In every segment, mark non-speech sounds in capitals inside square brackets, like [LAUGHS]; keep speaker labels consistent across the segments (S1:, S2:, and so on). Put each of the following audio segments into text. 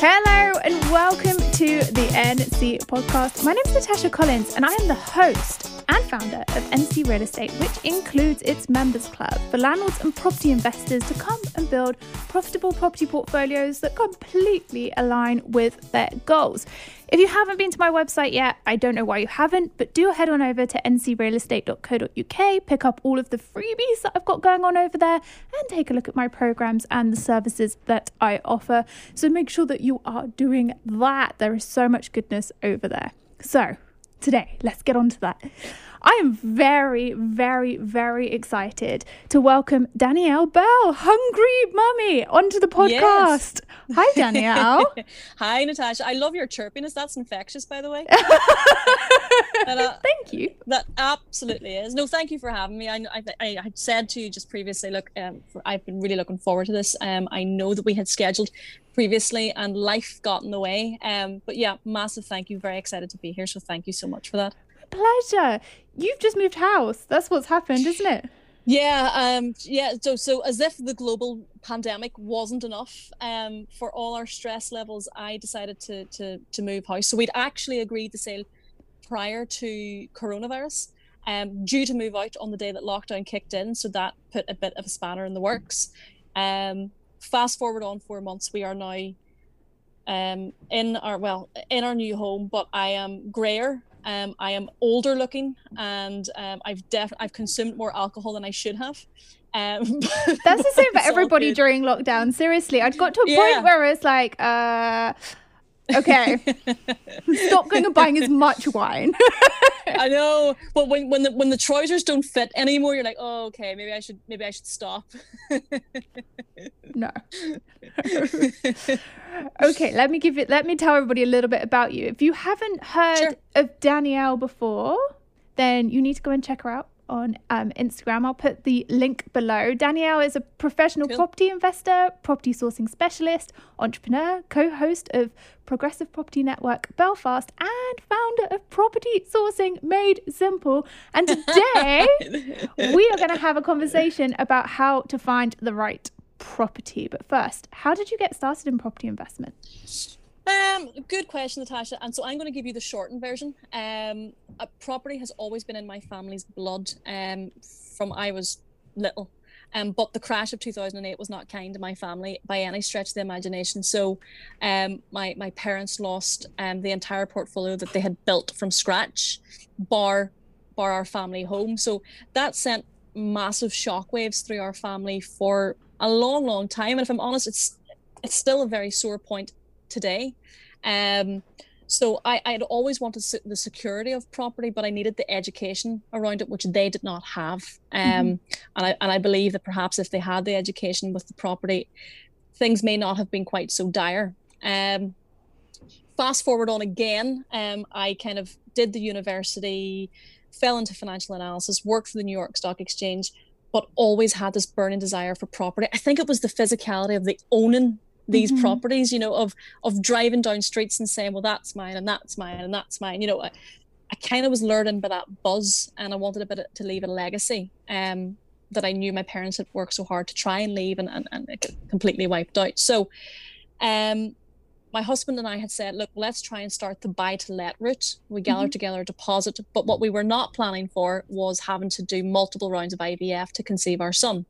S1: Hello and welcome to the NC podcast. My name is Natasha Collins and I am the host founder of NC Real Estate, which includes its members club for landlords and property investors to come and build profitable property portfolios that completely align with their goals. If you haven't been to my website yet, I don't know why you haven't, but do head on over to ncrealestate.co.uk, pick up all of the freebies that I've got going on over there, and take a look at my programs and the services that I offer. So make sure that you are doing that. There is so much goodness over there. So, today, let's get on to that. I am very, very, very excited to welcome Danielle Bell, Hungry Mummy, onto the podcast. Yes. Hi, Danielle. [LAUGHS]
S2: Hi, Natasha. I love your chirpiness. That's infectious, by the way. [LAUGHS]
S1: uh, thank you.
S2: That absolutely is. No, thank you for having me. I, I, I had said to you just previously, look, um, for, I've been really looking forward to this. Um, I know that we had scheduled previously and life got in the way. Um, but yeah, massive thank you. Very excited to be here. So thank you so much for that
S1: pleasure. You've just moved house. That's what's happened, isn't it?
S2: Yeah, um, yeah. So, so as if the global pandemic wasn't enough um, for all our stress levels, I decided to to to move house. So we'd actually agreed to sale prior to coronavirus, um, due to move out on the day that lockdown kicked in. So that put a bit of a spanner in the works. Um, fast forward on four months, we are now um, in our well in our new home, but I am grayer um, I am older looking, and um, I've def I've consumed more alcohol than I should have. Um, [LAUGHS]
S1: That's the same for everybody during lockdown. Seriously, I'd got to a yeah. point where it's like, uh, okay, stop going and buying as much wine. [LAUGHS]
S2: I know, but when when the when the trousers don't fit anymore, you're like, oh, okay, maybe I should maybe I should stop.
S1: no. [LAUGHS] okay, let me give it. Let me tell everybody a little bit about you. If you haven't heard sure. of Danielle before, then you need to go and check her out on um, Instagram. I'll put the link below. Danielle is a professional cool. property investor, property sourcing specialist, entrepreneur, co host of Progressive Property Network Belfast, and founder of Property Sourcing Made Simple. And today [LAUGHS] we are going to have a conversation about how to find the right property. But first, how did you get started in property investment?
S2: Um, good question, Natasha. And so I'm going to give you the shortened version. Um, property has always been in my family's blood um, from I was little. Um, but the crash of 2008 was not kind to my family by any stretch of the imagination. So, um, my my parents lost um, the entire portfolio that they had built from scratch, bar bar our family home. So that sent massive shockwaves through our family for a long, long time. And if I'm honest, it's it's still a very sore point today. Um, so I, I'd always wanted the security of property, but I needed the education around it, which they did not have. Um, mm-hmm. and I and I believe that perhaps if they had the education with the property, things may not have been quite so dire. Um, fast forward on again, um, I kind of did the university, fell into financial analysis, worked for the New York Stock Exchange, but always had this burning desire for property. I think it was the physicality of the owning these mm-hmm. properties you know of of driving down streets and saying well that's mine and that's mine and that's mine you know i, I kind of was lured by that buzz and i wanted a bit to leave a legacy um that i knew my parents had worked so hard to try and leave and, and, and it completely wiped out so um my husband and I had said, look, let's try and start the buy to let route. We gathered mm-hmm. together a deposit, but what we were not planning for was having to do multiple rounds of IVF to conceive our son.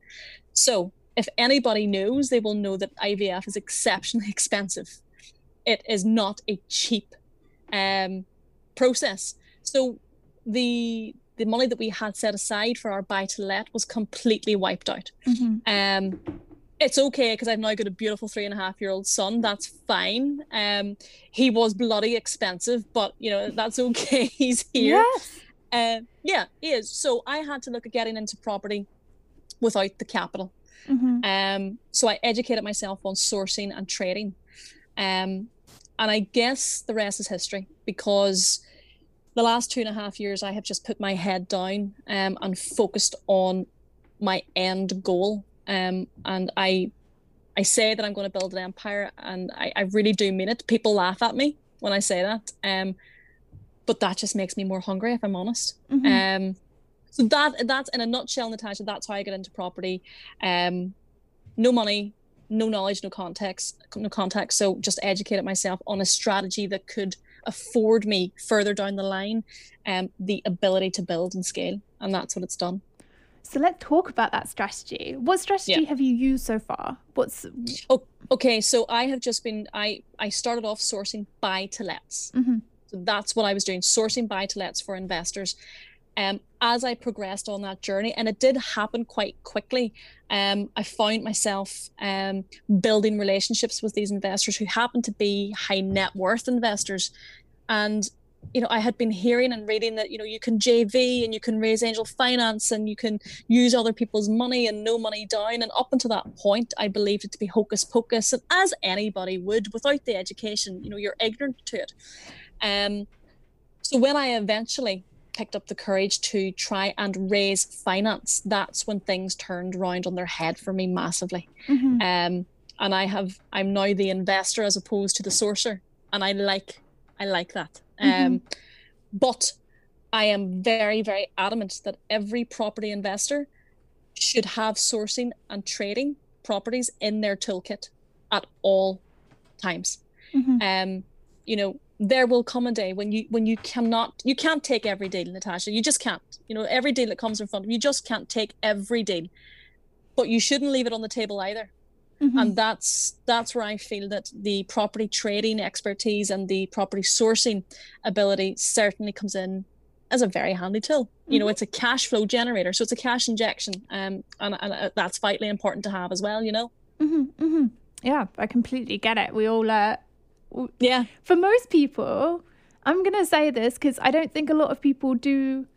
S2: So if anybody knows, they will know that IVF is exceptionally [LAUGHS] expensive. It is not a cheap um, process. So the the money that we had set aside for our buy to let was completely wiped out. Mm-hmm. Um, it's okay because I've now got a beautiful three and a half year old son. That's fine. Um, he was bloody expensive, but you know that's okay. [LAUGHS] He's here. Yes. Uh, yeah, he is. So I had to look at getting into property without the capital. Mm-hmm. Um, so I educated myself on sourcing and trading. Um, and I guess the rest is history because the last two and a half years I have just put my head down um, and focused on my end goal. Um, and I I say that I'm going to build an empire and I, I really do mean it. People laugh at me when I say that. Um, but that just makes me more hungry if I'm honest. Mm-hmm. So that that's in a nutshell, Natasha. That's how I got into property. Um, no money, no knowledge, no context, no context. So just educated myself on a strategy that could afford me further down the line um, the ability to build and scale. And that's what it's done.
S1: So let's talk about that strategy. What strategy yeah. have you used so far? What's
S2: oh okay? So I have just been I I started off sourcing buy to lets. Mm-hmm. So that's what I was doing, sourcing buy to lets for investors. Um, as I progressed on that journey, and it did happen quite quickly, um, I found myself um, building relationships with these investors who happened to be high net worth investors. And you know, I had been hearing and reading that, you know, you can JV and you can raise angel finance and you can use other people's money and no money down. And up until that point, I believed it to be hocus pocus. And as anybody would without the education, you know, you're ignorant to it. Um, so when I eventually picked up the courage to try and raise finance, that's when things turned around on their head for me massively. Mm-hmm. Um, and I have, I'm now the investor as opposed to the sourcer. And I like, I like that. Mm-hmm. Um, but I am very, very adamant that every property investor should have sourcing and trading properties in their toolkit at all times. Mm-hmm. Um, you know, there will come a day when you when you cannot you can't take every deal, Natasha. You just can't. You know, every deal that comes in front of you, you just can't take every deal. But you shouldn't leave it on the table either. Mm-hmm. And that's that's where I feel that the property trading expertise and the property sourcing ability certainly comes in as a very handy tool. Mm-hmm. You know, mm-hmm. it's a cash flow generator, so it's a cash injection, um, and, and uh, that's vitally important to have as well. You know.
S1: Mm-hmm, mm-hmm. Yeah, I completely get it. We all, uh,
S2: yeah.
S1: For most people, I'm gonna say this because I don't think a lot of people do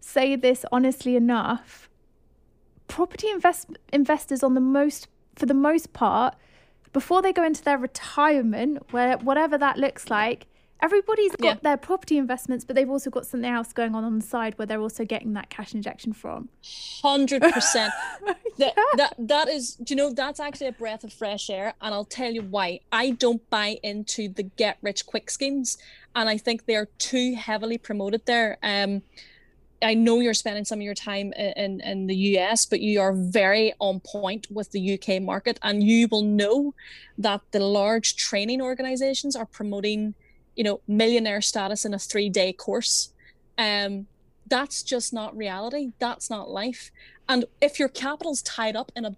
S1: say this honestly enough. Property invest investors on the most for the most part, before they go into their retirement, where whatever that looks like, everybody's got yeah. their property investments, but they've also got something else going on on the side where they're also getting that cash injection from.
S2: Hundred percent. [LAUGHS] That that that is. Do you know that's actually a breath of fresh air, and I'll tell you why. I don't buy into the get rich quick schemes, and I think they are too heavily promoted there. Um, I know you're spending some of your time in, in the US, but you are very on point with the UK market, and you will know that the large training organizations are promoting, you know, millionaire status in a three day course. Um, that's just not reality. That's not life. And if your capital's tied up in a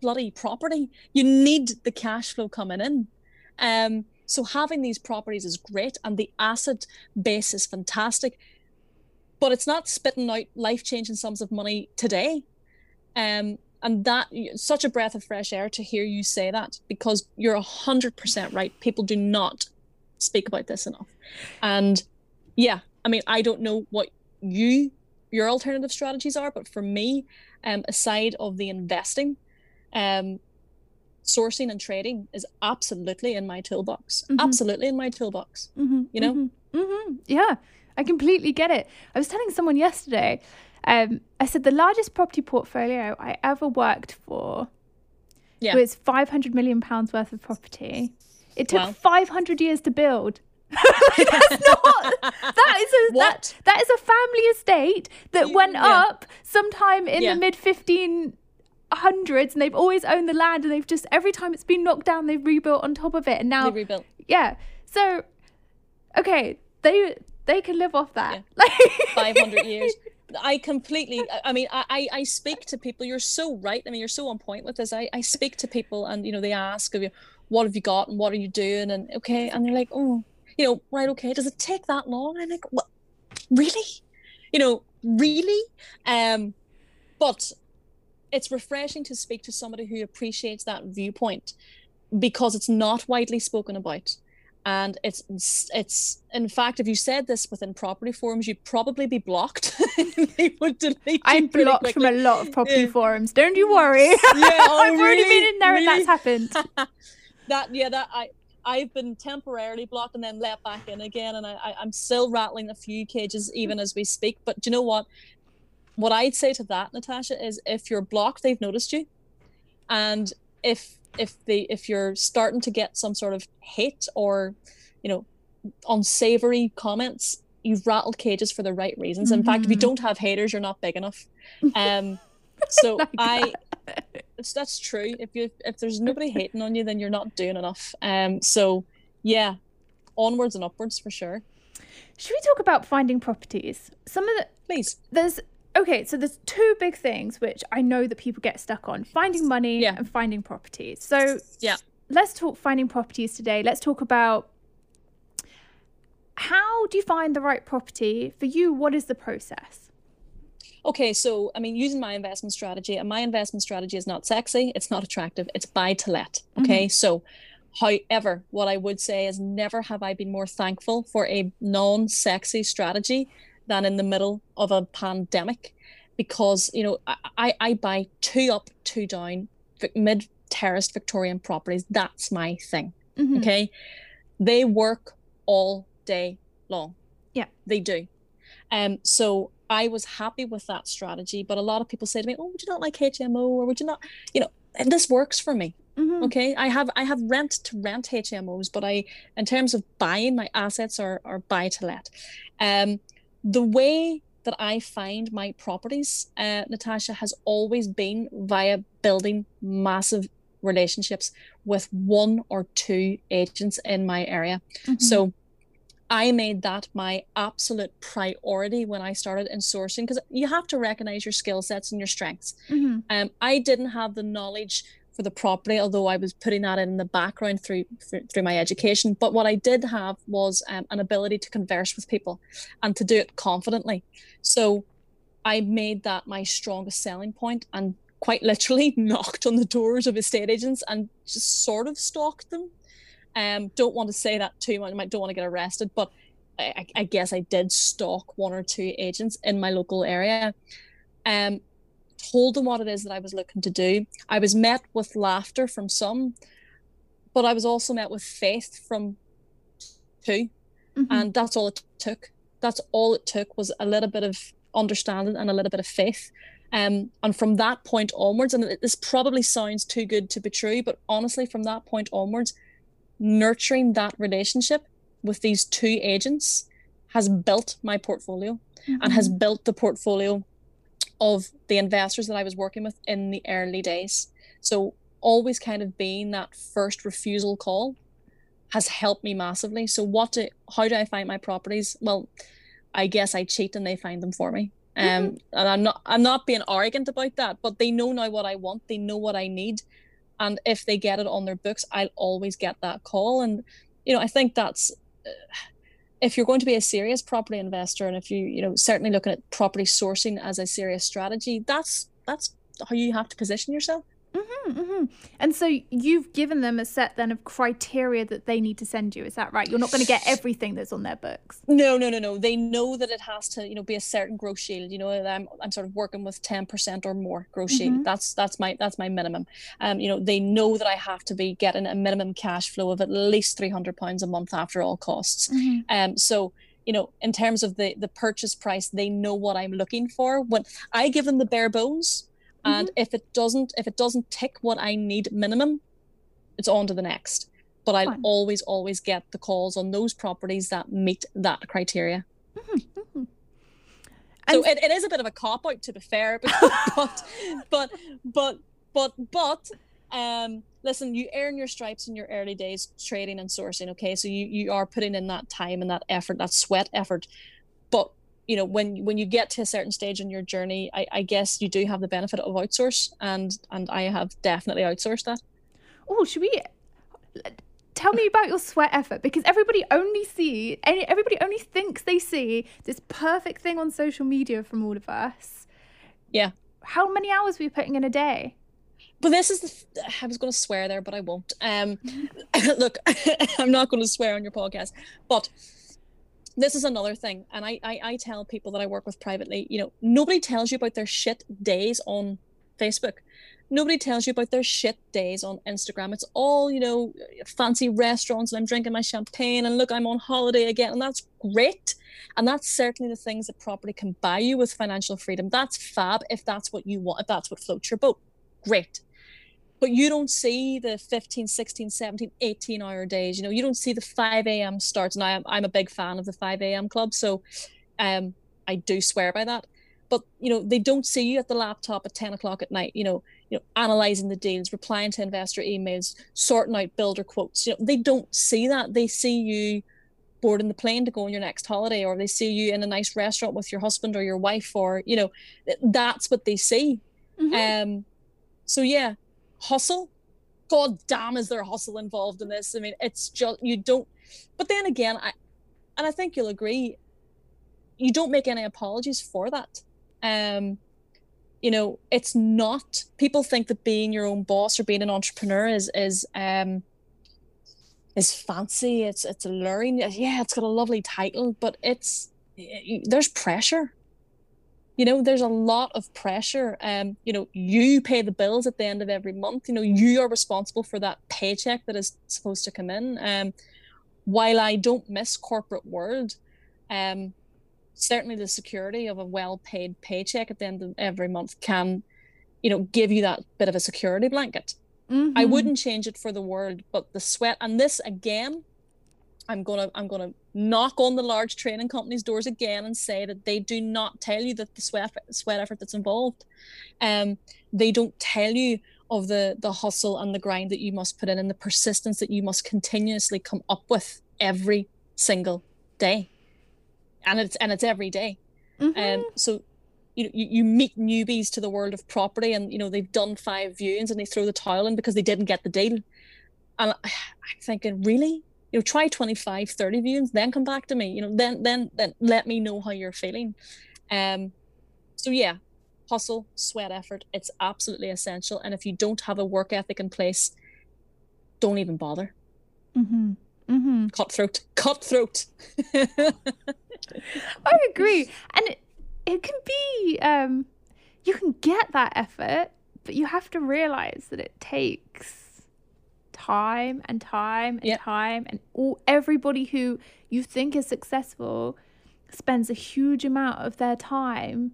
S2: bloody property, you need the cash flow coming in. Um, so having these properties is great, and the asset base is fantastic but it's not spitting out life changing sums of money today. Um, and that such a breath of fresh air to hear you say that because you're a hundred percent right. People do not speak about this enough. And yeah, I mean, I don't know what you your alternative strategies are, but for me, um, aside of the investing, um, sourcing and trading is absolutely in my toolbox. Mm-hmm. Absolutely in my toolbox. Mm-hmm, you know.
S1: Mm-hmm, mm-hmm. yeah, I completely get it. I was telling someone yesterday, um, I said the largest property portfolio I ever worked for yeah. was 500 million pounds worth of property. It took wow. 500 years to build. [LAUGHS] [LAUGHS] That's not. That is a that, that is a family estate that went yeah. up sometime in yeah. the mid 15 hundreds and they've always owned the land and they've just every time it's been knocked down they've rebuilt on top of it and now
S2: they rebuilt
S1: yeah so okay they they can live off that.
S2: Yeah. [LAUGHS] 500 years. I completely, I mean, I, I speak to people, you're so right. I mean, you're so on point with this. I, I speak to people and, you know, they ask of you, what have you got and what are you doing? And okay. And they're like, oh, you know, right. Okay. Does it take that long? And I'm like, what? Really? You know, really? Um, but it's refreshing to speak to somebody who appreciates that viewpoint because it's not widely spoken about and it's it's in fact if you said this within property forums you'd probably be blocked [LAUGHS] they would delete
S1: i'm blocked quickly. from a lot of property yeah. forums don't you worry yeah, oh, [LAUGHS] i've really? already been in there really? and that's happened [LAUGHS]
S2: that yeah that i I've been temporarily blocked and then let back in again, and I, I, I'm still rattling a few cages even as we speak. But do you know what? What I'd say to that, Natasha, is if you're blocked, they've noticed you, and if if they if you're starting to get some sort of hate or you know unsavory comments you've rattled cages for the right reasons mm-hmm. in fact if you mm-hmm. don't have haters you're not big enough [LAUGHS] um so [LAUGHS] i it's that's true. If you if there's nobody hating on you, then you're not doing enough. Um, so yeah, onwards and upwards for sure.
S1: Should we talk about finding properties? Some of the
S2: please.
S1: There's okay, so there's two big things which I know that people get stuck on: finding money
S2: yeah.
S1: and finding properties. So
S2: yeah,
S1: let's talk finding properties today. Let's talk about how do you find the right property for you? What is the process?
S2: Okay, so I mean, using my investment strategy, and my investment strategy is not sexy, it's not attractive, it's buy to let. Okay, mm-hmm. so however, what I would say is never have I been more thankful for a non sexy strategy than in the middle of a pandemic because, you know, I, I buy two up, two down, mid terraced Victorian properties. That's my thing. Mm-hmm. Okay, they work all day long.
S1: Yeah,
S2: they do. Um, so I was happy with that strategy, but a lot of people say to me, "Oh, would you not like HMO, or would you not?" You know, and this works for me. Mm-hmm. Okay, I have I have rent to rent HMOs, but I, in terms of buying, my assets are are buy to let. Um, the way that I find my properties, uh, Natasha, has always been via building massive relationships with one or two agents in my area. Mm-hmm. So I made that my absolute priority when I started in sourcing because you have to recognize your skill sets and your strengths. Mm-hmm. Um, I didn't have the knowledge for the property, although I was putting that in the background through through, through my education. But what I did have was um, an ability to converse with people and to do it confidently. So I made that my strongest selling point and quite literally [LAUGHS] knocked on the doors of estate agents and just sort of stalked them um, don't want to say that too much. I don't want to get arrested, but I, I, guess I did stalk one or two agents in my local area. Um, told them what it is that I was looking to do. I was met with laughter from some, but I was also met with faith from 2 mm-hmm. and that's all it took. That's all it took was a little bit of understanding and a little bit of faith. Um, and from that point onwards, and this probably sounds too good to be true, but honestly, from that point onwards, nurturing that relationship with these two agents has built my portfolio mm-hmm. and has mm-hmm. built the portfolio of the investors that I was working with in the early days. So always kind of being that first refusal call has helped me massively. So what do how do I find my properties? Well, I guess I cheat and they find them for me. Um mm-hmm. and I'm not I'm not being arrogant about that, but they know now what I want, they know what I need and if they get it on their books i'll always get that call. And you know i think that's uh, if you're going to be a serious property investor and if you you know certainly looking at property sourcing as a serious strategy that's that's how you have to position yourself
S1: Mm-hmm, mm-hmm. And so you've given them a set then of criteria that they need to send you. Is that right? You're not going to get everything that's on their books.
S2: No, no, no, no. They know that it has to, you know, be a certain gross yield. You know, I'm I'm sort of working with ten percent or more gross yield. Mm-hmm. That's that's my that's my minimum. Um, you know, they know that I have to be getting a minimum cash flow of at least three hundred pounds a month after all costs. Mm-hmm. Um, so you know in terms of the the purchase price they know what i'm looking for when i give them the bare bones and mm-hmm. if it doesn't if it doesn't tick what i need minimum it's on to the next but i'll Fine. always always get the calls on those properties that meet that criteria mm-hmm. mm-hmm. so it, it is a bit of a cop out to be fair [LAUGHS] but but but but but um listen you earn your stripes in your early days trading and sourcing okay so you you are putting in that time and that effort that sweat effort but you know when when you get to a certain stage in your journey I, I guess you do have the benefit of outsource and and i have definitely outsourced that.
S1: Oh should we tell me about your sweat effort because everybody only see everybody only thinks they see this perfect thing on social media from all of us.
S2: Yeah.
S1: How many hours were you putting in a day?
S2: But this is the i was going to swear there but i won't. Um [LAUGHS] look [LAUGHS] i'm not going to swear on your podcast but this is another thing and I, I i tell people that i work with privately you know nobody tells you about their shit days on facebook. Nobody tells you about their shit days on instagram. It's all you know fancy restaurants and i'm drinking my champagne and look i'm on holiday again and that's great. And that's certainly the things that property can buy you with financial freedom. That's fab if that's what you want if that's what floats your boat. Great but you don't see the 15 16 17 18 hour days you know you don't see the 5 a.m starts. And I'm, i'm a big fan of the 5 a.m club so um i do swear by that. But you know they don't see you at the laptop at 10 o'clock at night you know you know analyzing the deals replying to investor emails sorting out builder quotes you know they don't see that. They see you boarding the plane to go on your next holiday or they see you in a nice restaurant with your husband or your wife or you know that's what they see. Mm-hmm. um so yeah hustle. God damn is there hustle involved in this? I mean it's just you don't but then again i and i think you'll agree you don't make any apologies for that. Um you know it's not people think that being your own boss or being an entrepreneur is is um is fancy it's it's alluring yeah it's got a lovely title but it's there's pressure you know there's a lot of pressure um you know you pay the bills at the end of every month you know you are responsible for that paycheck that is supposed to come in um while i don't miss corporate world um certainly the security of a well-paid paycheck at the end of every month can you know give you that bit of a security blanket mm-hmm. i wouldn't change it for the world but the sweat and this again i'm gonna i'm gonna knock on the large training companies doors again and say that they do not tell you that the sweat sweat effort that's involved um they don't tell you of the the hustle and the grind that you must put in and the persistence that you must continuously come up with every single day and it's and it's every day. Mm-hmm. Um, so you, you you meet newbies to the world of property and you know they've done five viewings and they throw the towel in because they didn't get the deal and i'm thinking really you know try 25 30 viewings then come back to me you know then then then let me know how you're feeling um so yeah hustle sweat effort it's absolutely essential and if you don't have a work ethic in place don't even bother
S1: mm-hmm. Mm-hmm.
S2: cutthroat cutthroat [LAUGHS]
S1: I agree. And it, it can be, um, you can get that effort, but you have to realize that it takes time and time and yep. time. And all everybody who you think is successful spends a huge amount of their time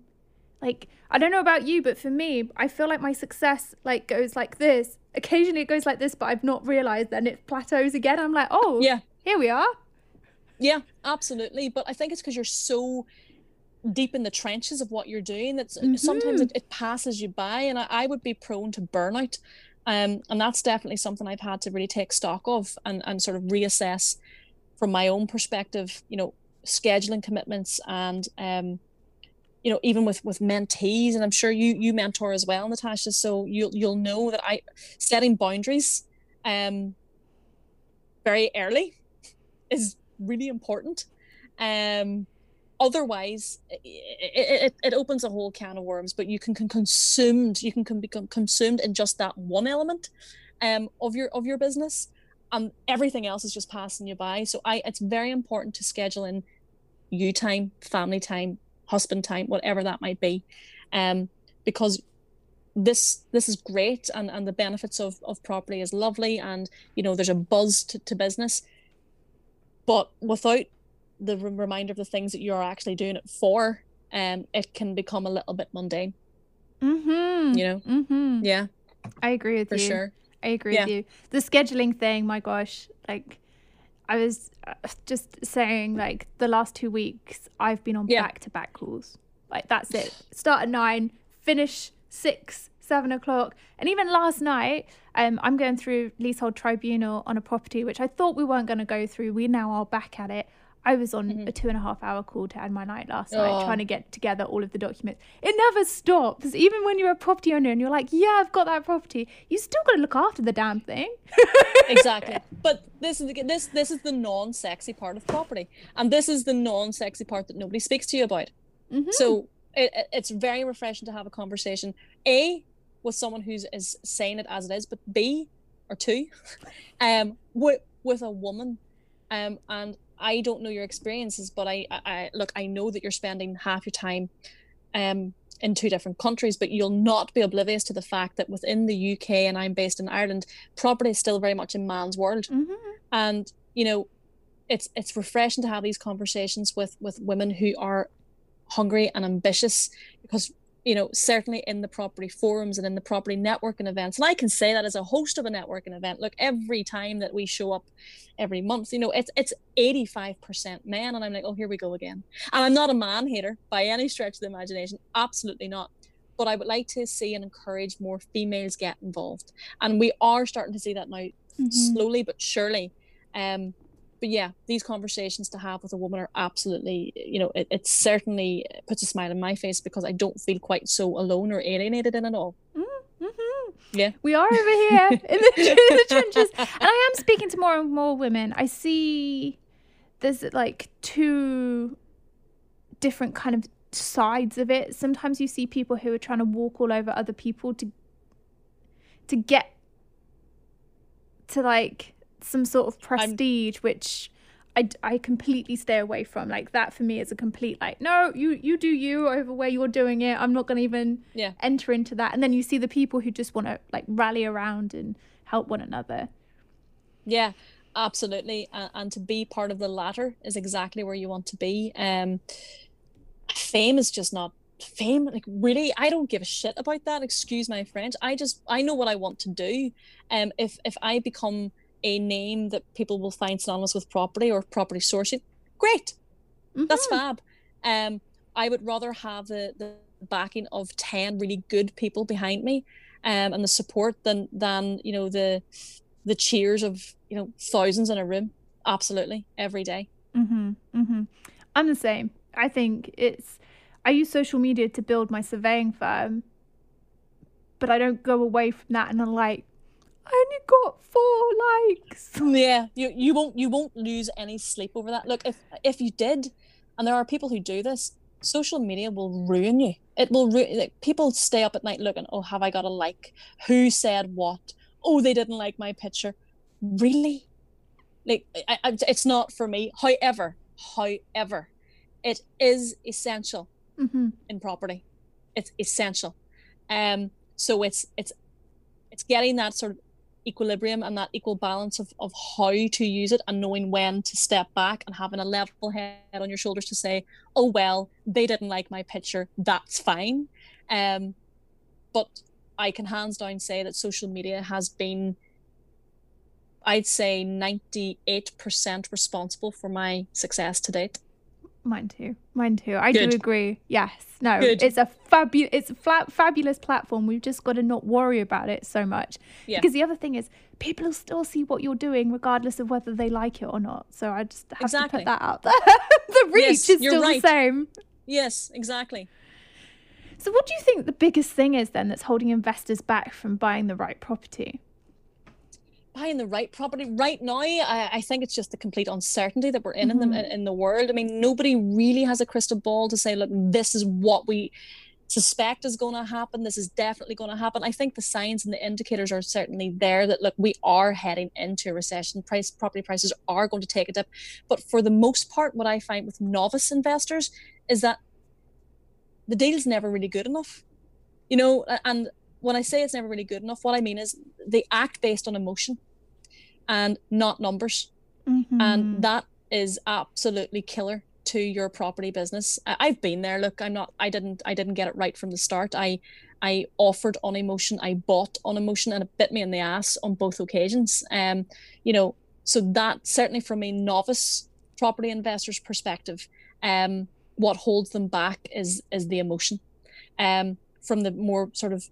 S1: like i don't know about you but for me i feel like my success like goes like this occasionally it goes like this but i've not realized then it plateaus again i'm like oh
S2: yeah
S1: here we are
S2: yeah, absolutely. But I think it's because you're so deep in the trenches of what you're doing that mm-hmm. sometimes it, it, passes you by. And I, I, would be prone to burnout. Um, and that's definitely something I've had to really take stock of and, and sort of reassess from my own perspective, you know, scheduling commitments and um, you know, even with with mentees, and I'm sure you you mentor as well, Natasha. So you'll you'll know that I setting boundaries um very early is really important. Um, otherwise, it, it, it opens a whole can of worms. But you can, can consumed, you can, can become consumed in just that one element um, of your of your business, and everything else is just passing you by. So I, it's very important to schedule in you time, family time, husband time, whatever that might be, um, because this this is great and and the benefits of of property is lovely and you know there's a buzz to, to business but without the reminder of the things that you're actually doing it for um it can become a little bit mundane
S1: mm-hmm.
S2: you know
S1: mm-hmm.
S2: yeah
S1: i agree with
S2: for
S1: you
S2: sure
S1: i agree yeah. with you the scheduling thing my gosh like i was uh, just saying like the last two weeks i've been on back-to-back calls like that's it start at nine finish six seven o'clock. And even last night, um, I'm going through leasehold tribunal on a property which I thought we weren't going to go through. We now are back at it. I was on mm-hmm. a two and a half hour call to end my night last oh. night, trying to get together all of the documents. It never stops. Even when you're a property owner and you're like, yeah, I've got that property, you still got to look after the damn thing. [LAUGHS]
S2: exactly. But this is the, this this is the non-sexy part of property, and this is the non-sexy part that nobody speaks to you about. Mm-hmm. So it, it's very refreshing to have a conversation. A with someone who's is saying it as it is, but B or two, [LAUGHS] um, with with a woman, um, and I don't know your experiences, but I, I look, I know that you're spending half your time, um, in two different countries, but you'll not be oblivious to the fact that within the UK and I'm based in Ireland, property is still very much in man's world,
S1: mm-hmm.
S2: and you know, it's it's refreshing to have these conversations with with women who are hungry and ambitious because you know, certainly in the property forums and in the property networking events. And I can say that as a host of a networking event. Look, every time that we show up every month, you know, it's it's 85% men. And I'm like, oh, here we go again. And I'm not a man hater by any stretch of the imagination. Absolutely not. But I would like to see and encourage more females get involved. And we are starting to see that now mm-hmm. slowly but surely. Um, but yeah, these conversations to have with a woman are absolutely, you know, it, it certainly puts a smile on my face because I don't feel quite so alone or alienated in it all.
S1: Mm-hmm.
S2: Yeah,
S1: we are over here [LAUGHS] in the, in the trenches, and I am speaking to more and more women. I see there's like two different kind of sides of it. Sometimes you see people who are trying to walk all over other people to to get to like some sort of prestige, I'm... which I, I completely stay away from. Like that for me is a complete like, no, you you do you over where you're doing it. I'm not gonna even
S2: yeah.
S1: enter into that. And then you see the people who just want to like rally around and help one another.
S2: Yeah, absolutely. And, and to be part of the latter is exactly where you want to be. Um, fame is just not fame like really i don't give a shit about that excuse my french i just i know what i want to do um if if i become a name that people will find synonymous with property or property sourcing, great. Mm-hmm. That's fab. Um, I would rather have the, the backing of 10 really good people behind me um, and the support than than you know the the cheers of you know thousands in a room absolutely every day
S1: mm-hmm, mm-hmm. i'm the same i think it's i use social media to build my surveying firm but i don't go away from that and i'm like only got four likes.
S2: Yeah, you you won't you won't lose any sleep over that. Look, if if you did, and there are people who do this, social media will ruin you. It will ruin. Like, people stay up at night looking. Oh, have I got a like? Who said what? Oh, they didn't like my picture. Really? Like, I, I, it's not for me. However, however, it is essential
S1: mm-hmm.
S2: in property. It's essential. Um. So it's it's it's getting that sort of equilibrium and that equal balance of, of how to use it and knowing when to step back and having a level head on your shoulders to say, oh, well, they didn't like my picture. That's fine. Um, but I can hands down say that social media has been, I'd say, 98% responsible for my success to date.
S1: Mine too. Mine too. I Good. do agree. Yes. No. Good. It's a fabulous. It's a flat, fabulous platform. We've just got to not worry about it so much.
S2: Yeah.
S1: Because the other thing is, people will still see what you're doing, regardless of whether they like it or not. So I just have exactly. to put that out there. [LAUGHS] the reach yes, is still right. the same.
S2: Yes. Exactly.
S1: So, what do you think the biggest thing is then that's holding investors back from buying the right property?
S2: Buying the right property. Right now I, I think it's just the complete uncertainty that we're in mm-hmm. in the mm-hmm. in the world. I mean nobody really has a crystal ball to say look this is what we suspect is going to happen. This is definitely going to happen. I think the signs and the indicators are certainly there that look we are heading into a recession. Price property prices are going to take a dip. But for the most part what i find with novice investors is that the deal's never really good enough. You know and when i say it's never really good enough what i mean is they act based on emotion and not numbers.
S1: Mm-hmm.
S2: And that is absolutely killer to your property business. I've been there. Look, I'm not I didn't I didn't get it right from the start. I I offered on emotion, I bought on emotion and it bit me in the ass on both occasions. Um, you know, so that certainly from a novice property investor's perspective, um, what holds them back is is the emotion. Um, from the more sort of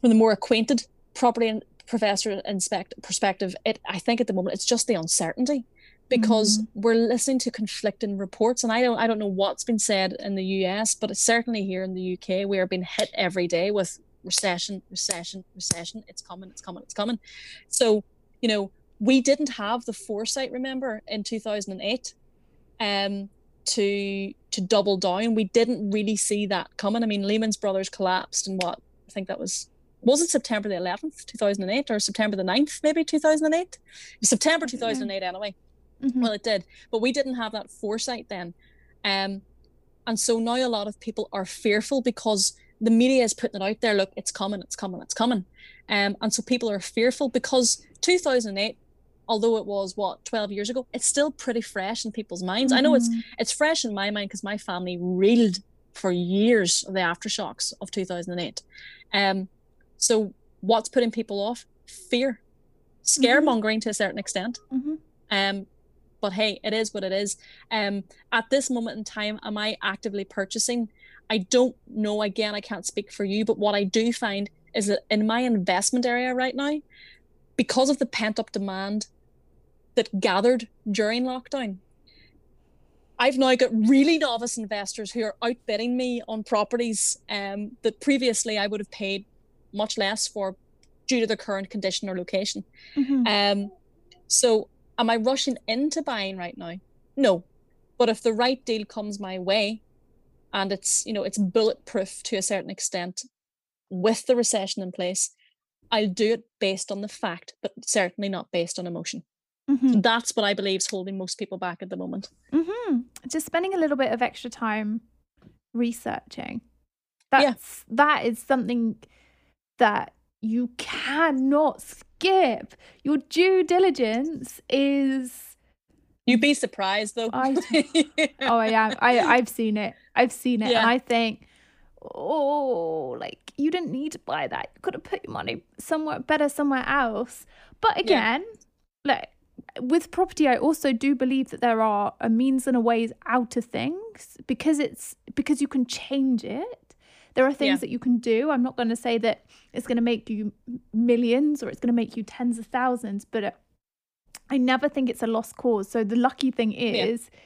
S2: from the more acquainted property professor inspect perspective, it I think at the moment it's just the uncertainty because mm-hmm. we're listening to conflicting reports and I don't I don't know what's been said in the US, but it's certainly here in the UK we are being hit every day with recession, recession, recession. It's coming, it's coming, it's coming. So, you know, we didn't have the foresight, remember, in 2008, um, to to double down. We didn't really see that coming. I mean, Lehman's Brothers collapsed and what I think that was was it September the 11th, 2008, or September the 9th, maybe 2008? September 2008, anyway. Mm-hmm. Well, it did, but we didn't have that foresight then. Um, and so now a lot of people are fearful because the media is putting it out there look, it's coming, it's coming, it's coming. Um, and so people are fearful because 2008, although it was what 12 years ago, it's still pretty fresh in people's minds. Mm-hmm. I know it's mm-hmm. it's fresh in my mind because my family reeled for years of the aftershocks of 2008. Um, so what's putting people off? Fear, scaremongering mm-hmm. to a certain extent.
S1: Mm-hmm.
S2: Um, but hey, it is what it is. Um, at this moment in time, am I actively purchasing? I don't know. Again, I can't speak for you, but what I do find is that in my investment area right now, because of the pent up demand that gathered during lockdown, I've now got really novice investors who are outbidding me on properties um, that previously I would have paid much less for due to the current condition or location.
S1: Mm-hmm.
S2: Um, so, am I rushing into buying right now? No, but if the right deal comes my way, and it's you know it's bulletproof to a certain extent, with the recession in place, I'll do it based on the fact, but certainly not based on emotion.
S1: Mm-hmm.
S2: That's what I believe is holding most people back at the moment.
S1: Mm-hmm. Just spending a little bit of extra time researching. That's yeah. that is something that you cannot skip. Your due diligence is.
S2: You'd be surprised though.
S1: I, [LAUGHS] oh, I am. I I've seen it. I've seen it, yeah. and I think, oh, like you didn't need to buy that. You could have put your money somewhere better, somewhere else. But again, yeah. like with property, I also do believe that there are a means and a ways out of things because it's because you can change it. There are things yeah. that you can do. I'm not going to say that it's going to make you millions or it's going to make you tens of thousands, but uh, I never think it's a lost cause. So the lucky thing is, yeah.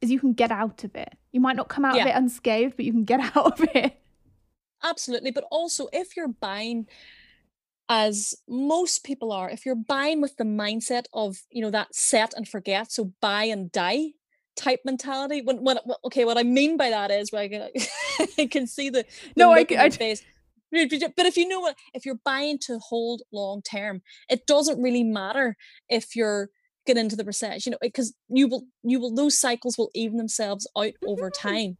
S1: is you can get out of it. You might not come out yeah. of it unscathed, but you can get [LAUGHS] out of it.
S2: Absolutely, but also if you're buying as most people are if you're buying with the mindset of you know that set and forget so buy and die type mentality when, when okay what i mean by that is where i can, I can see the, the
S1: no i, can
S2: I, face but if you know what if you're buying to hold long term it doesn't really matter if you're get into the recession you know because you will you will those cycles will even themselves out over mm-hmm. time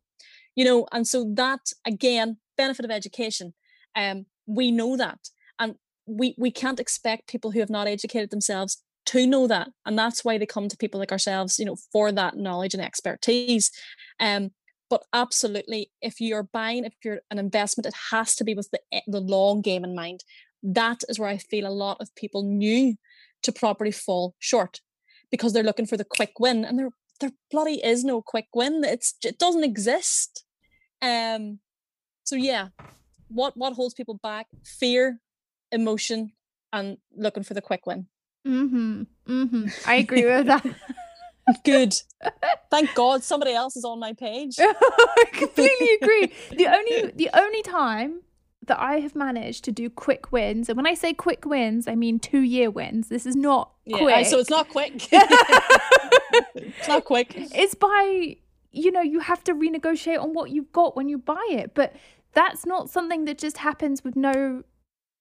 S2: you know and so that again benefit of education um we know that and we we can't expect people who have not educated themselves to know that and that's why they come to people like ourselves you know for that knowledge and expertise. Um but absolutely if you're buying if you're an investment it has to be with the eh, the long game in mind. That is where i feel a lot of people new to property fall short because they're looking for the quick win and there there bloody is no quick win. It's it doesn't exist. Um so yeah what what holds people back? Fear emotion and looking for the quick win.
S1: Mm-hmm. Mm-hmm. I agree with that. [LAUGHS]
S2: Good. Thank God somebody else is on my page. [LAUGHS]
S1: I completely agree. The only the only time that I have managed to do quick wins, and when I say quick wins, I mean two year wins. This is not yeah, quick.
S2: So it's not quick. [LAUGHS] it's not quick.
S1: It's by you know, you have to renegotiate on what you've got when you buy it. But that's not something that just happens with no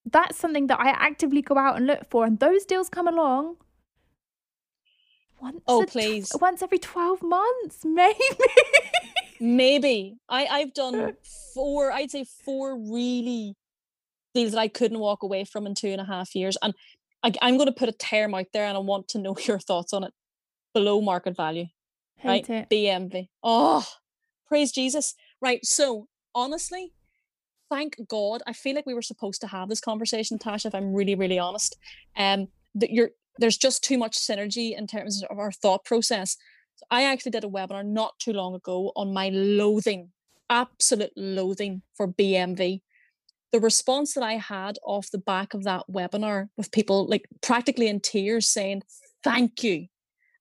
S1: that's something that I actively go out and look for. And those deals come along once.
S2: Oh, please.
S1: Tw- once every 12 months, [LAUGHS] maybe.
S2: maybe. I, I've done [LAUGHS] four, I'd say four really deals that I couldn't walk away from in two and a half years. And I, I'm going to put a term out there and I want to know [LAUGHS] your thoughts on it. Below market value.
S1: Hate
S2: right?
S1: It.
S2: BMV. Oh, praise Jesus. Right. So honestly, thank God. I feel like we were supposed to have this conversation, Tasha, if I'm really, really honest. Um, that you're there's just too much synergy in terms of our thought process. So I actually did a webinar not too long ago on my loathing, absolute loathing for BMV. The response that I had off the back of that webinar with people like practically in tears saying, Thank you,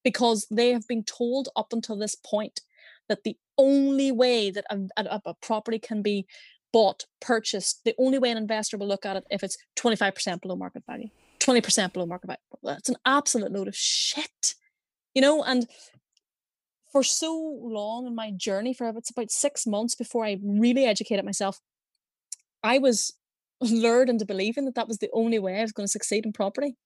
S2: because they have been told up until this point that the only way that a, a, a property can be bought, purchased, the only way an investor will look at it if it's 25% below market value, 20% below market value. That's an absolute load of shit, you know, and for so long in my journey, for it's about six months before I really educated myself, I was [LAUGHS] lured into believing that that was the only way I was going to succeed in property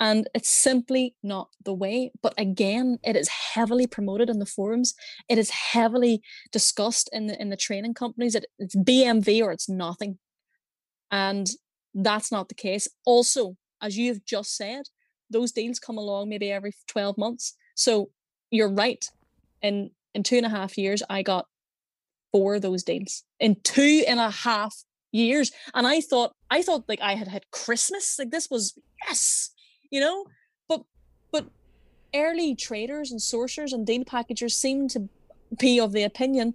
S2: and it's simply not the way but again it is heavily promoted in the forums. It is heavily discussed in the in the training companies. It, it's bmv or it's nothing. And that's not the case. Also as you've just said those deals come along maybe every 12 months. So you're right. In in two and a half years i got four of those deals. In two and a half years. And I thought, I thought like I had had Christmas. Like this was yes, you know. But but early traders and sourcers and deal packagers seem to be of the opinion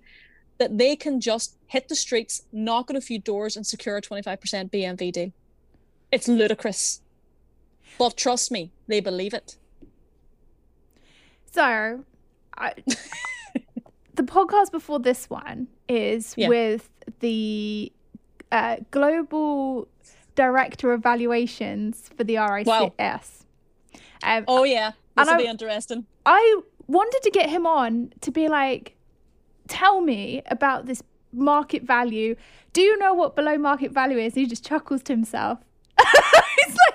S2: that they can just hit the streets, knock on a few doors, and secure a 25% BMV deal. It's ludicrous. But trust me, they believe it.
S1: So, I, [LAUGHS] the podcast before this one is
S2: Yeah.
S1: with the uh, global director of valuations for the RICS.
S2: Wow.
S1: Um,
S2: Oh yeah, this will
S1: I-
S2: be interesting.
S1: I wanted to get him on to be like, tell me about this market value. Do you know what below market value is? And he just chuckles to himself. [LAUGHS] He's like,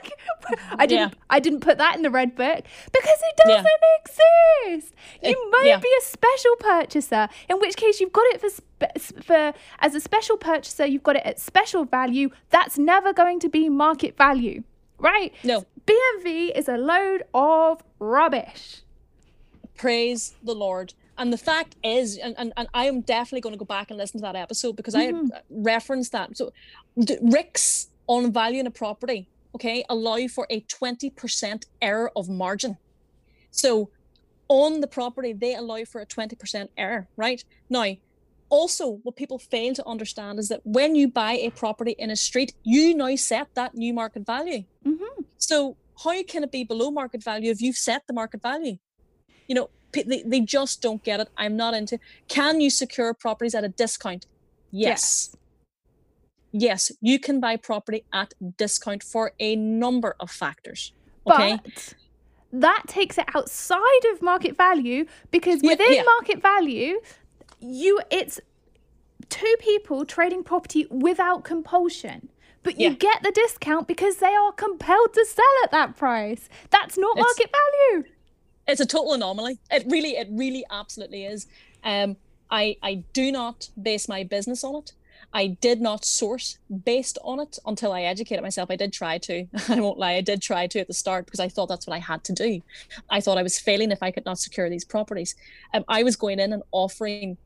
S1: I didn't, I didn't put that in the red book because it doesn't exist. You
S2: It-
S1: may
S2: yeah.
S1: be a special purchaser, in which case you've got it for spe- for as a special purchaser. You've got it at special value. That's never going to be market value, right?
S2: No,
S1: BMV is a load of rubbish.
S2: praise the Lord. And the fact is, and, and, and I am definitely going to go back and listen to that episode because I
S1: Mhm.
S2: had referenced that. So, RICS on valuing a property, okay, allow for a 20% error of margin. So, on the property, they allow for a 20% error, right? Now, also, what people fail to understand is that when you buy a property in a street, you now set that new market value.
S1: hmm
S2: So how can it be below market value if you've set the market value? You know, they, they just don't get it. I'm not into. Can you secure properties at a discount? Yes. Yes, you can buy property at discount for a number of factors. Okay.
S1: But that takes it outside of market value because
S2: Yeah,
S1: within
S2: yeah.
S1: market value, you it's two people trading property without compulsion. But you
S2: Yeah.
S1: get the discount because they are compelled to sell at that price. That's not
S2: It's-
S1: market value.
S2: it's a total anomaly. It really, it really absolutely is. Um, I I do not base my business on it. I did not source based on it until I educated myself. I did try to. [LAUGHS] I won't lie. I did try to at the start because I thought that's what I had to do. I thought I was failing if I could not secure these properties. Um, I was going in and offering,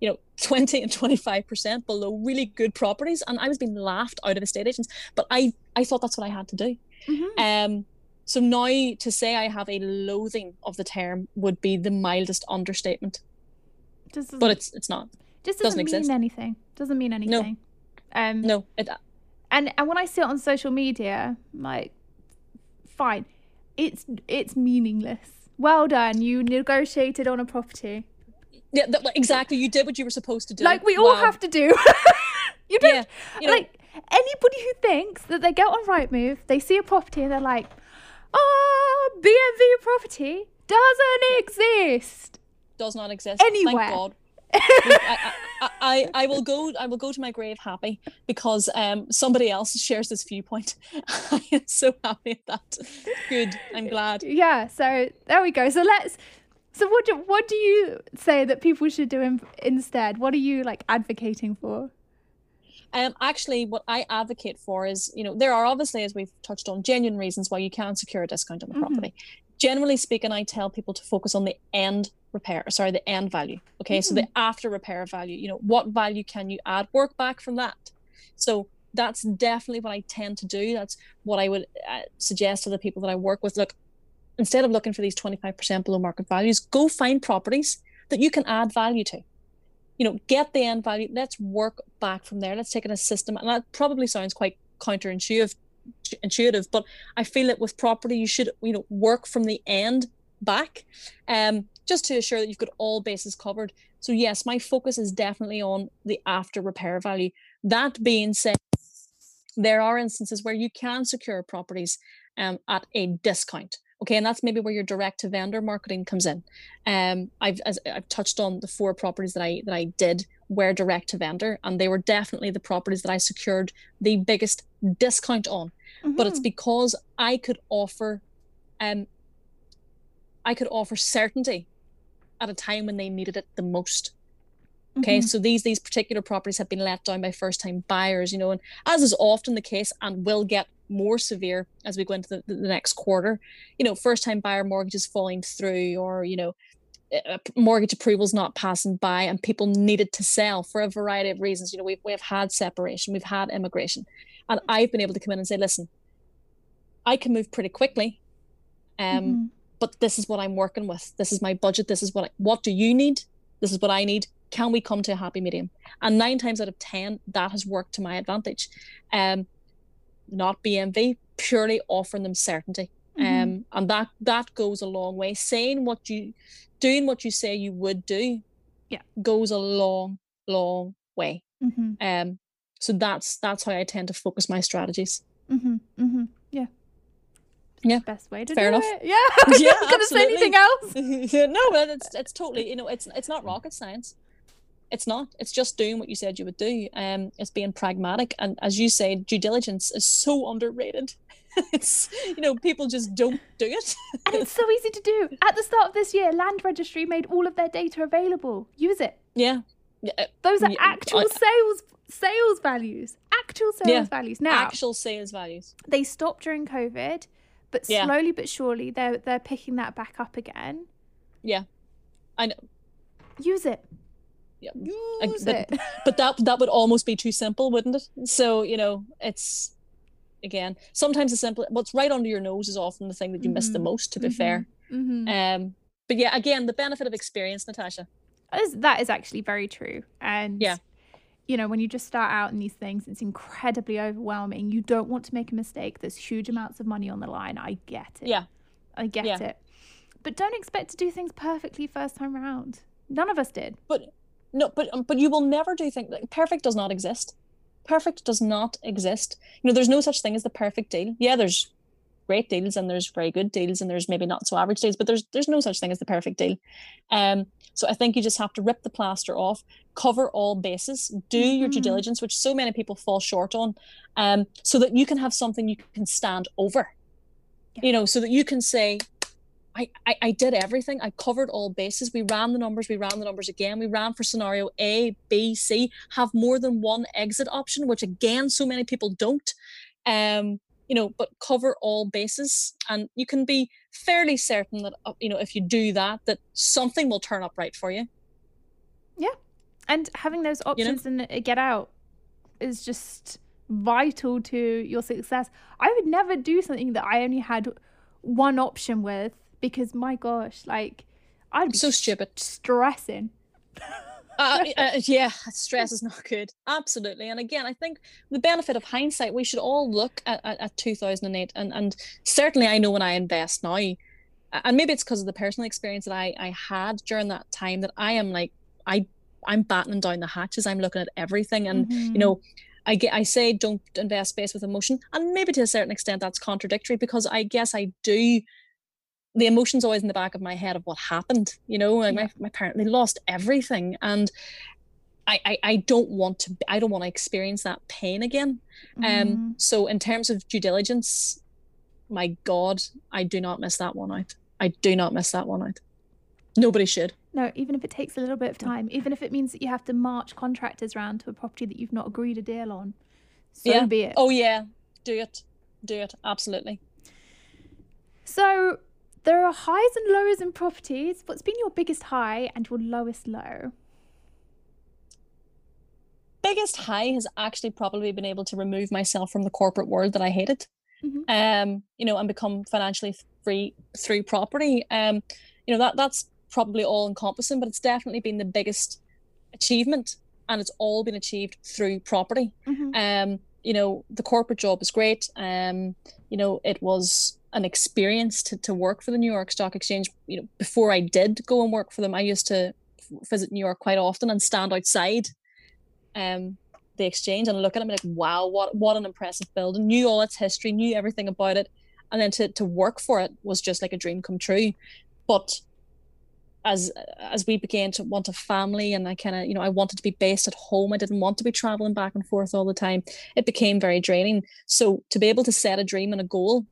S2: you know, [LAUGHS] 20 and 25% below really good properties. And I was being laughed out of estate agents. But I, I thought that's what I had to do.
S1: Mhm.
S2: Um, so now to say I have a loathing of the term would be the mildest understatement,
S1: doesn't,
S2: but it's it's not.
S1: Just
S2: doesn't
S1: doesn't, mean
S2: exist.
S1: anything. Doesn't mean anything. Um,
S2: No, it,
S1: and and when I see it on social media, I'm like, fine, it's it's meaningless. Well done, you negotiated on a property,
S2: yeah, that, exactly. You did what you were supposed to do.
S1: like we all
S2: Wow.
S1: have to do. [LAUGHS] you don't
S2: Yeah, you know,
S1: like anybody who thinks that they get on Rightmove, they see a property and they're like, oh, BMV property doesn't exist.
S2: does not exist.
S1: Anywhere.
S2: Thank God. I, I, I, I will go. I will go to my grave happy because um somebody else shares this viewpoint. [LAUGHS] I am so happy at that. Good. I'm glad.
S1: Yeah, so there we go. So let's. So what do what do you say that people should do in, instead? What are you like advocating for?
S2: Um, actually, what I advocate for is, you know, there are obviously, as we've touched on, genuine reasons why you can secure a discount on the
S1: Mhm.
S2: property. Generally speaking, I tell people to focus on the end repair, sorry, the end value. Okay, so the after repair value. You know, what value can you add? Work back from that. So that's definitely what I tend to do. That's what I would uh, suggest to the people that I work with. Look, instead of looking for these twenty five percent below market values, go find properties that you can add value to you know, get the end value. Let's work back from there. Let's take it as a system. And that probably sounds quite counterintuitive, intuitive, but I feel that with property, you should, you know, work from the end back, um, just to assure that you've got all bases covered. So yes, my focus is definitely on the after repair value. That being said, there are instances where you can secure properties um, at a discount. Okay, and that's maybe where your direct to vendor marketing comes in. Um, I've as I've touched on the four properties that I that I did were direct to vendor, and they were definitely the properties that I secured the biggest discount on. But it's
S1: Mhm.
S2: because I could offer, um, I could offer certainty at a time when they needed it the most. Okay,
S1: Mhm.
S2: so these these particular properties have been let down by first time buyers, you know, and as is often the case, and will get more severe as we go into the, the next quarter. You know, first time buyer mortgages falling through, or you know, mortgage approvals not passing by and people needed to sell for a variety of reasons you know we've, we've had separation we've had immigration and i've been able to come in and say listen i can move pretty quickly um mm-hmm. But this is what i'm working with. This is my budget. This is what I, what do you need? This is what i need. Can we come to a happy medium? And nine times out of ten that has worked to my advantage. Um not bmv purely offering them certainty. Mm-hmm. um and that that goes a long way. Saying what you doing what you say you would do
S1: yeah.
S2: goes a long long way.
S1: Mm-hmm.
S2: um so that's that's how i tend to focus my strategies.
S1: Mm-hmm. Yeah. best way to
S2: fair
S1: do
S2: enough.
S1: it. yeah. [LAUGHS] [LAUGHS]
S2: Yeah,
S1: gonna say anything else. [LAUGHS]
S2: No but it's it's totally you know it's it's not rocket science. It's not. It's just doing what you said you would do. Um it's being pragmatic. And as you say due diligence is so underrated. It's you know people just don't do it.
S1: And it's so easy to do. At the start of this year land registry made all of their data available. Use it.
S2: Yeah,
S1: yeah. those are actual I, sales sales values. Actual sales yeah, values. Now
S2: actual sales values.
S1: they stopped during covid but slowly but surely they're they're picking that back up again
S2: yeah i know
S1: use it
S2: yeah
S1: use
S2: but,
S1: it. [LAUGHS]
S2: but that that would almost be too simple wouldn't it so you know it's again sometimes the simple what's right under your nose is often the thing that you mm-hmm. miss the mm-hmm. most to be
S1: mm-hmm.
S2: fair
S1: mm-hmm.
S2: um but yeah again the benefit of experience natasha
S1: that is, that is actually very true and
S2: yeah
S1: you know when you just start out in these things it's incredibly overwhelming. You don't want to make a mistake. There's huge amounts of money on the line. I get it.
S2: Yeah.
S1: I get
S2: yeah.
S1: it. But don't expect to do things perfectly first time round. None of us did.
S2: But no but um, but you will never do things like perfect does not exist. Perfect does not exist. You know, there's no such thing as the perfect deal. Yeah, there's great deals and there's very good deals and there's maybe not so average deals, but there's there's no such thing as the perfect deal. Um, so I think you just have to rip the plaster off, cover all bases, do mm-hmm. your due mm-hmm. diligence, which so many people fall short on, um, so that you can have something you can stand over. Yeah. You know, so that you can say, I, I, I did everything. I covered all bases. We ran the numbers. We ran the numbers again. We ran for scenario A, B, C. Have more than one exit option, which again, so many people don't. Um, you know, but cover all bases, and you can be fairly certain that uh, you know if you do that, that something will turn up right for you.
S1: Yeah, and having those options you know? and get out is just vital to your success. I would never do something that I only had one option with because my gosh, like I'd be
S2: so stupid,
S1: stressing. [LAUGHS]
S2: uh, [LAUGHS] uh, yeah, stress is not good. Absolutely. And again, I think the benefit of hindsight, we should all look at, at, at 2008. And, and certainly, I know when I invest now, and maybe it's because of the personal experience that I, I had during that time that I am like, I, I'm battening down the hatches. I'm looking at everything. And, mm-hmm. you know, I get, I say don't invest based with emotion. And maybe to a certain extent, that's contradictory because I guess I do the emotions always in the back of my head of what happened you know like yeah. my, my parent they lost everything and I, I, I don't want to I don't want to experience that pain again. Um mm. so in terms of due diligence, my God, I do not miss that one out. I do not miss that one out. Nobody should.
S1: No, even if it takes a little bit of time, even if it means that you have to march contractors around to a property that you've not agreed a deal on. So
S2: yeah.
S1: be it.
S2: Oh yeah. Do it. Do it. Absolutely.
S1: So there are highs and lows in properties. What's been your biggest high and your lowest low?
S2: Biggest high has actually probably been able to remove myself from the corporate world that I hated. Mm-hmm. Um, you know, and become financially free through property. Um, you know, that that's probably all encompassing, but it's definitely been the biggest achievement and it's all been achieved through property.
S1: Mm-hmm.
S2: Um, you know, the corporate job is great. Um, you know, it was an experience to, to work for the New York Stock Exchange. You know, before I did go and work for them, I used to visit New York quite often and stand outside um the exchange and look at it and like, wow, what what an impressive building. Knew all its history, knew everything about it. And then to, to work for it was just like a dream come true. But as as we began to want a family and I kind of you know I wanted to be based at home I didn't want to be traveling back and forth all the time it became very draining so to be able to set a dream and a goal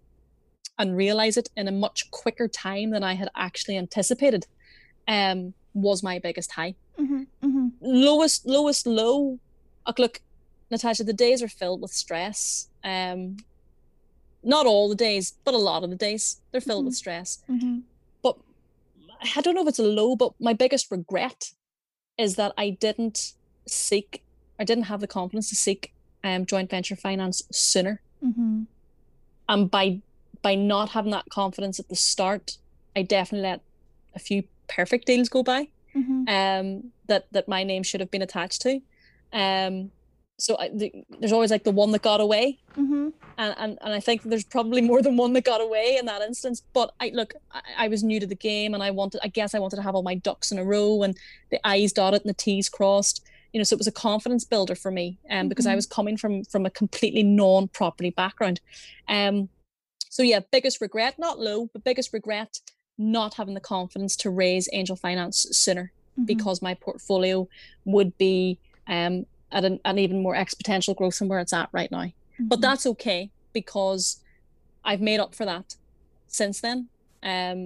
S2: and realize it in a much quicker time than I had actually anticipated um, was my biggest high.
S1: Mm-hmm, mm-hmm.
S2: Lowest, lowest low. Look, look, Natasha, the days are filled with stress. Um, not all the days, but a lot of the days they're filled
S1: mm-hmm.
S2: with stress.
S1: Mm-hmm.
S2: But I don't know if it's a low, but my biggest regret is that I didn't seek, I didn't have the confidence to seek um, joint venture finance sooner.
S1: Mm-hmm.
S2: And by by not having that confidence at the start, I definitely let a few perfect deals go by
S1: Mm-hmm.
S2: um, that that my name should have been attached to. Um, so I, the, there's always like the one that got away,
S1: Mm-hmm.
S2: and, and and I think there's probably more than one that got away in that instance. But I look, I, I was new to the game, and I wanted, I guess, I wanted to have all my ducks in a row and the I's dotted and the T's crossed. You know, so it was a confidence builder for me, um, because I
S1: Mhm.
S2: was coming from from a completely non-property background. Um, so yeah, biggest regret, not low, but biggest regret, not having the confidence to raise angel finance sooner
S1: Mm-hmm.
S2: because my portfolio would be um, at an, an even more exponential growth than where it's at right now. But
S1: Mhm.
S2: that's okay because I've made up for that since then. Um,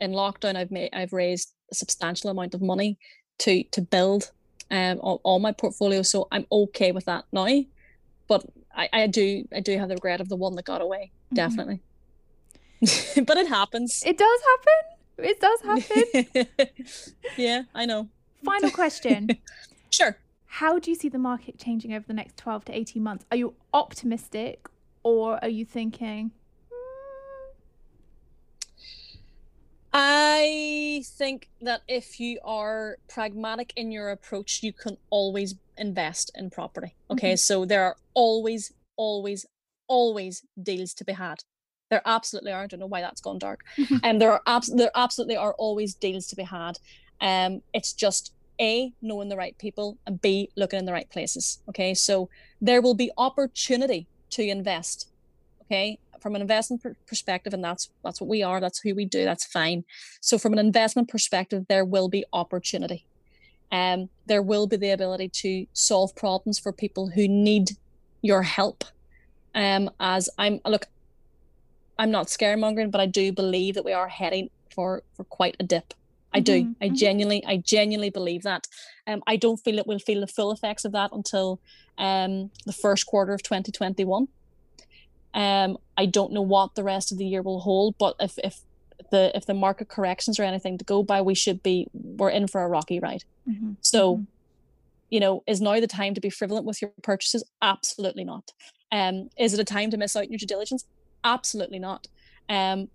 S2: in lockdown, I've made I've raised a substantial amount of money to to build um all, all my portfolio, so I'm okay with that now. But I, I do I do have the regret of the one that got away,
S1: Mhm.
S2: definitely. [LAUGHS] but it happens.
S1: It does happen. It does happen. [LAUGHS]
S2: yeah, I know.
S1: Final question. [LAUGHS]
S2: Sure.
S1: How do you see the market changing over the next 12 to 18 months? Are you optimistic or are you thinking,
S2: I think that if you are pragmatic in your approach, you can always invest in property. Okay,
S1: Mhm.
S2: so there are always, always, always deals to be had. There absolutely are. I don't know why that's gone dark. And there are abs- there absolutely are always deals to be had. Um, it's just a knowing the right people and b looking in the right places. Okay, so there will be opportunity to invest. Okay, from an investment per- perspective, and that's that's what we are. That's who we do. That's fine. So from an investment perspective, there will be opportunity. Um, there will be the ability to solve problems for people who need your help. Um, as I'm look, I'm not scaremongering, but I do believe that we are heading for for quite a dip. I do.
S1: Mhm,
S2: I
S1: mhm.
S2: genuinely, I genuinely believe that. Um, I don't feel that we'll feel the full effects of that until um the first quarter of 2021. Um, I don't know what the rest of the year will hold, but if if the if the market corrections are anything to go by, we should be we're in for a rocky ride.
S1: Mhm,
S2: So,
S1: mhm.
S2: you know, is now the time to be frivolent with your purchases? Absolutely not. Um, is it a time to miss out on your due diligence? Absolutely not. Um,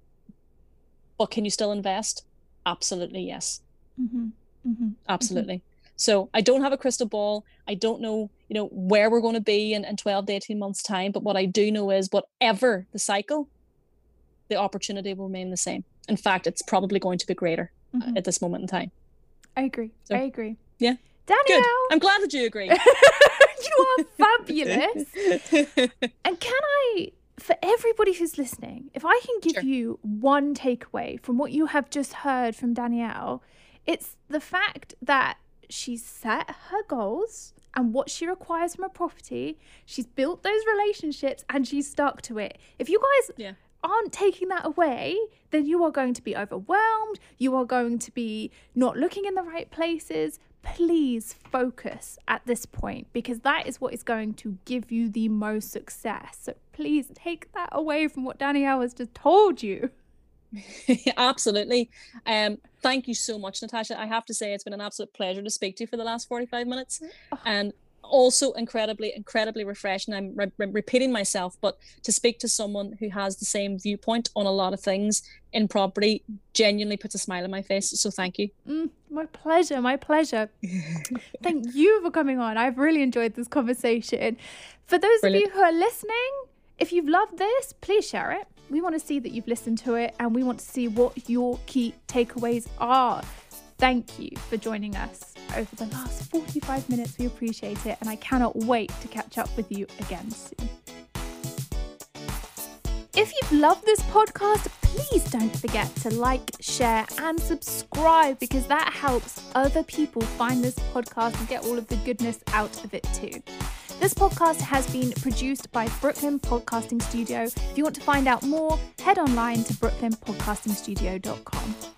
S2: but can you still invest? Absolutely yes.
S1: Mhm, mhm.
S2: Absolutely. So I don't have a crystal ball. I don't know, you know, where we're going to be in, in 12 to 18 months time. But what I do know is whatever the cycle, the opportunity will remain the same. In fact, it's probably going to be greater uh,
S1: Mhm.
S2: at this moment in time.
S1: I agree.
S2: So,
S1: I agree.
S2: yeah.
S1: Danielle,
S2: Good. I'm glad that you agree. [LAUGHS]
S1: you are fabulous. [LAUGHS] And can I, for everybody who's listening, if I can give
S2: Sure.
S1: you one takeaway from what you have just heard from Danielle, it's the fact that she's set her goals and what she requires from a property. She's built those relationships and she's stuck to it. If you guys
S2: Yeah.
S1: aren't taking that away, then you are going to be overwhelmed. You are going to be not looking in the right places. Please focus at this point because that is what is going to give you the most success. So please take that away from what Danielle has just told you. [LAUGHS]
S2: Absolutely. Um, thank you so much, Natasha. I have to say it's been an absolute pleasure to speak to you for the last 45 minutes.
S1: Oh.
S2: And also incredibly, incredibly refreshing. I'm re- re- repeating myself, but to speak to someone who has the same viewpoint on a lot of things in property genuinely puts a smile on my face. So thank you.
S1: Mm, my pleasure, my pleasure. [LAUGHS] Thank you for coming on. I've really enjoyed this conversation. For those of you who are listening, if you've loved this, please share it. We want to see that you've listened to it and we want to see what your key takeaways are. Thank you for joining us over the last 45 minutes. We appreciate it and I cannot wait to catch up with you again soon. If you've loved this podcast, please don't forget to like, share, and subscribe because that helps other people find this podcast and get all of the goodness out of it too. This podcast has been produced by Brooklyn Podcasting Studio. If you want to find out more, head online to brooklynpodcastingstudio.com.